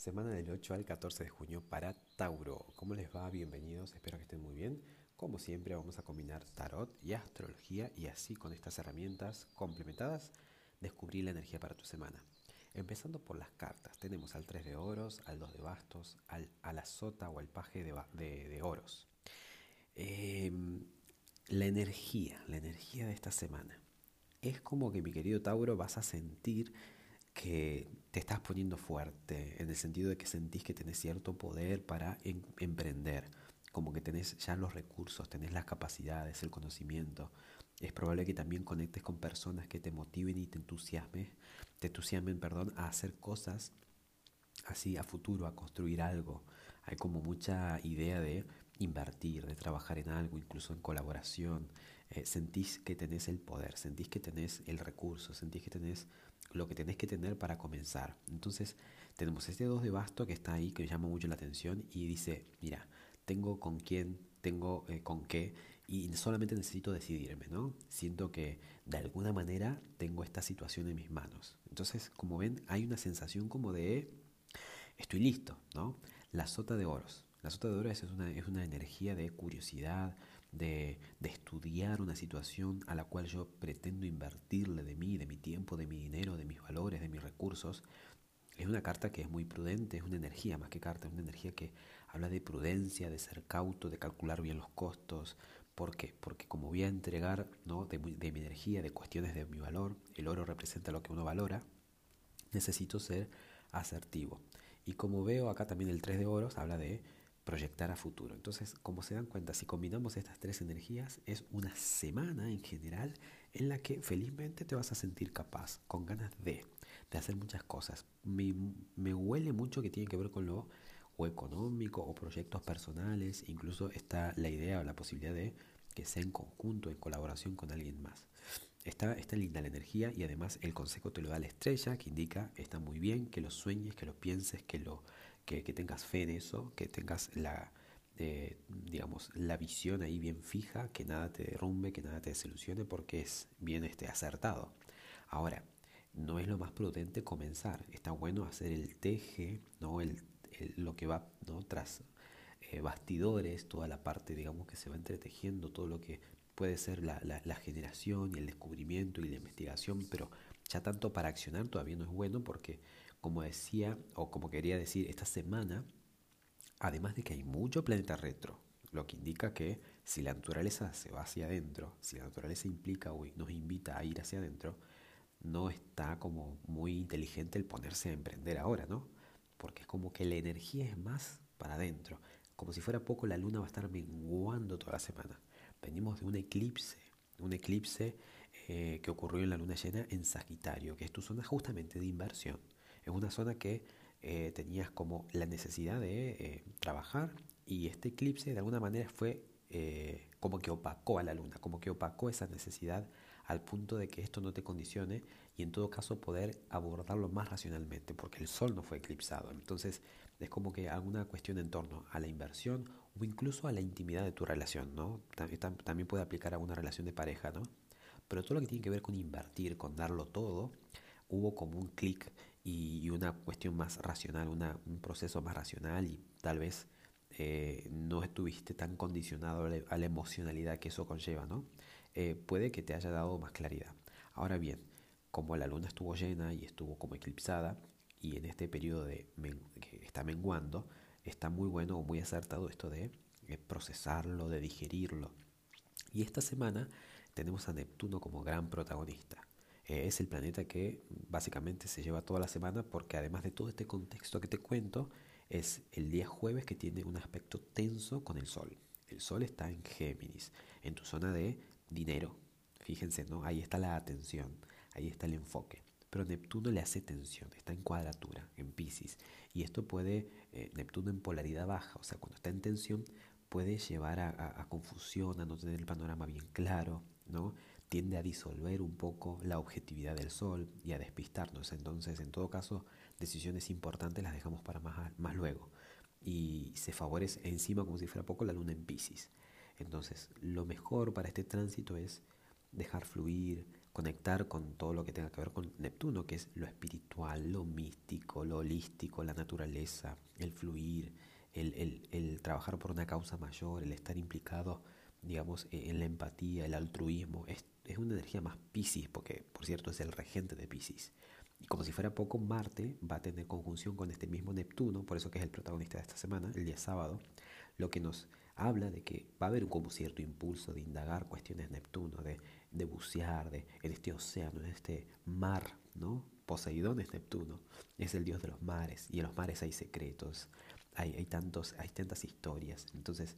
Semana del 8 al 14 de junio para Tauro. ¿Cómo les va? Bienvenidos, espero que estén muy bien. Como siempre vamos a combinar tarot y astrología y así con estas herramientas complementadas descubrir la energía para tu semana. Empezando por las cartas, tenemos al 3 de oros, al 2 de bastos, al, a la sota o al paje de, oros. Em, la energía, la energía de esta semana. Es como que mi querido Tauro vas a sentir que te estás poniendo fuerte, en el sentido de que sentís que tenés cierto poder para em, emprender, como que tenés ya los recursos, tenés las capacidades, el conocimiento. Es probable que también conectes con personas que te motiven y te entusiasmen, te entusiasmen, perdón, a hacer cosas así a futuro, a construir algo. Hay como mucha idea de invertir, de trabajar en algo, incluso en colaboración. Eh, sentís que tenés el poder, sentís que tenés el recurso, sentís que tenés lo que tenés que tener para comenzar. Entonces tenemos este dos de basto que está ahí, que llama mucho la atención y dice, mira, tengo con quién, tengo eh, con qué y solamente necesito decidirme, ¿no? Siento que de alguna manera tengo esta situación en mis manos. Entonces, como ven, hay una sensación como de estoy listo, ¿no? La sota de oros. La sota de oros es una, es una energía de curiosidad, de, estudiar una situación a la cual yo pretendo invertirle de mí, de mi tiempo, de mi dinero, de mis valores, de mis recursos. Es una carta que es muy prudente, es una energía más que carta, es una energía que habla de prudencia, de ser cauto, de calcular bien los costos. ¿Por qué? Porque como voy a entregar ¿no? de, de mi energía, de cuestiones de mi valor, el oro representa lo que uno valora, necesito ser asertivo. Y como veo acá también el 3 de oros habla de proyectar a futuro. Entonces, como se dan cuenta, si combinamos estas tres energías, es una semana en general en la que felizmente te vas a sentir capaz, con ganas de, de hacer muchas cosas. Me, huele mucho que tiene que ver con lo o económico o proyectos personales, incluso está la idea o la posibilidad de que sea en conjunto, en colaboración con alguien más. Está, está linda la energía y además el consejo te lo da la estrella, que indica, está muy bien, que lo sueñes, que lo pienses, que lo que, tengas fe en eso, que tengas la, eh, digamos, la visión ahí bien fija, que nada te derrumbe, que nada te desilusione, porque es bien este, acertado. Ahora, no es lo más prudente comenzar. Está bueno hacer el teje, ¿no? El, lo que va ¿no? tras eh, bastidores, toda la parte, digamos, que se va entretejiendo, todo lo que puede ser la, la, la, generación y el descubrimiento y la investigación, pero ya tanto para accionar todavía no es bueno porque como decía o como quería decir esta semana, además de que hay mucho planeta retro, lo que indica que si la naturaleza se va hacia adentro, si la naturaleza implica o nos invita a ir hacia adentro, no está como muy inteligente el ponerse a emprender ahora, ¿no? Porque es como que la energía es más para adentro, como si fuera poco la luna va a estar menguando toda la semana. Venimos de un eclipse, un eclipse eh, que ocurrió en la luna llena en Sagitario, que es tu zona justamente de inversión. Es una zona que eh, tenías como la necesidad de eh, trabajar y este eclipse de alguna manera fue eh, como que opacó a la luna, como que opacó esa necesidad al punto de que esto no te condicione y en todo caso poder abordarlo más racionalmente, porque el sol no fue eclipsado. Entonces es como que alguna cuestión en torno a la inversión o incluso a la intimidad de tu relación, ¿no? También puede aplicar a una relación de pareja, ¿no? Pero todo lo que tiene que ver con invertir, con darlo todo, hubo como un clic y, una cuestión más racional, un proceso más racional y tal vez eh, no estuviste tan condicionado a la, emocionalidad que eso conlleva, ¿no? Eh, puede que te haya dado más claridad. Ahora bien, como la luna estuvo llena y estuvo como eclipsada y en este periodo de que está menguando, está muy bueno o muy acertado esto de eh, procesarlo, de digerirlo. Y esta semana tenemos a Neptuno como gran protagonista. Es el planeta que básicamente se lleva toda la semana porque además de todo este contexto que te cuento, es el día jueves que tiene un aspecto tenso con el Sol. El Sol está en Géminis, en tu zona de dinero. Fíjense, ¿no? Ahí está la atención, ahí está el enfoque. Pero Neptuno le hace tensión, está en cuadratura, en Pisces. Y esto puede, eh, Neptuno en polaridad baja, o sea, cuando está en tensión, puede llevar a, a, confusión, a no tener el panorama bien claro, ¿no? Tiende a disolver un poco la objetividad del sol y a despistarnos. Entonces, en todo caso, decisiones importantes las dejamos para más, más luego. Y se favorece encima como si fuera poco la luna en Pisces. Entonces, lo mejor para este tránsito es dejar fluir, conectar con todo lo que tenga que ver con Neptuno, que es lo espiritual, lo místico, lo holístico, la naturaleza, el fluir, el, trabajar por una causa mayor, el estar implicado, digamos, e, en la empatía, el altruismo. Es, es una energía más Pisces, porque por cierto es el regente de Pisces. Y como si fuera poco, Marte va a tener conjunción con este mismo Neptuno, por eso que es el protagonista de esta semana, el día sábado, lo que nos habla de que va a haber como cierto impulso de indagar cuestiones Neptuno, de, de bucear de, en este océano, en este mar, ¿no? Poseidón es Neptuno, es el dios de los mares, y en los mares hay secretos, hay, hay, tantos, hay tantas historias, entonces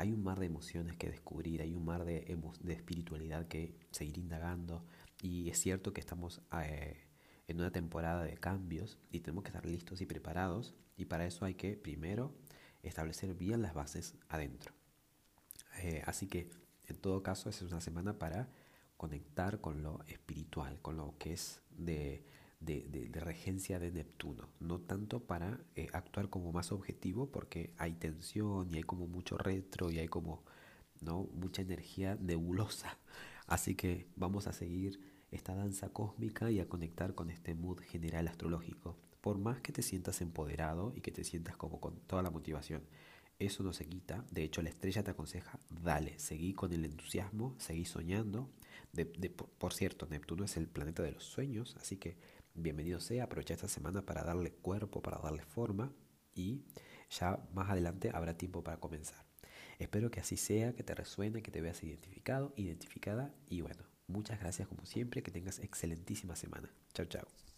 hay un mar de emociones que descubrir, hay un mar de, de espiritualidad que seguir indagando, y es cierto que estamos eh, en una temporada de cambios y tenemos que estar listos y preparados, y para eso hay que primero establecer bien las bases adentro. Eh, así que en todo caso, esa es una semana para conectar con lo espiritual, con lo que es de, regencia de Neptuno, no tanto para eh, actuar como más objetivo porque hay tensión y hay como mucho retro y hay como ¿no? mucha energía nebulosa. Así que vamos a seguir esta danza cósmica y a conectar con este mood general astrológico por más que te sientas empoderado y que te sientas como con toda la motivación, eso no se quita. De hecho, la estrella te aconseja, dale, seguí con el entusiasmo, seguí soñando. De, por, cierto, Neptuno es el planeta de los sueños, así que bienvenido sea, aprovecha esta semana para darle cuerpo, para darle forma y ya más adelante habrá tiempo para comenzar. Espero que así sea, que te resuene, que te veas identificado, identificada y bueno, muchas gracias como siempre, que tengas excelentísima semana. Chao, chao.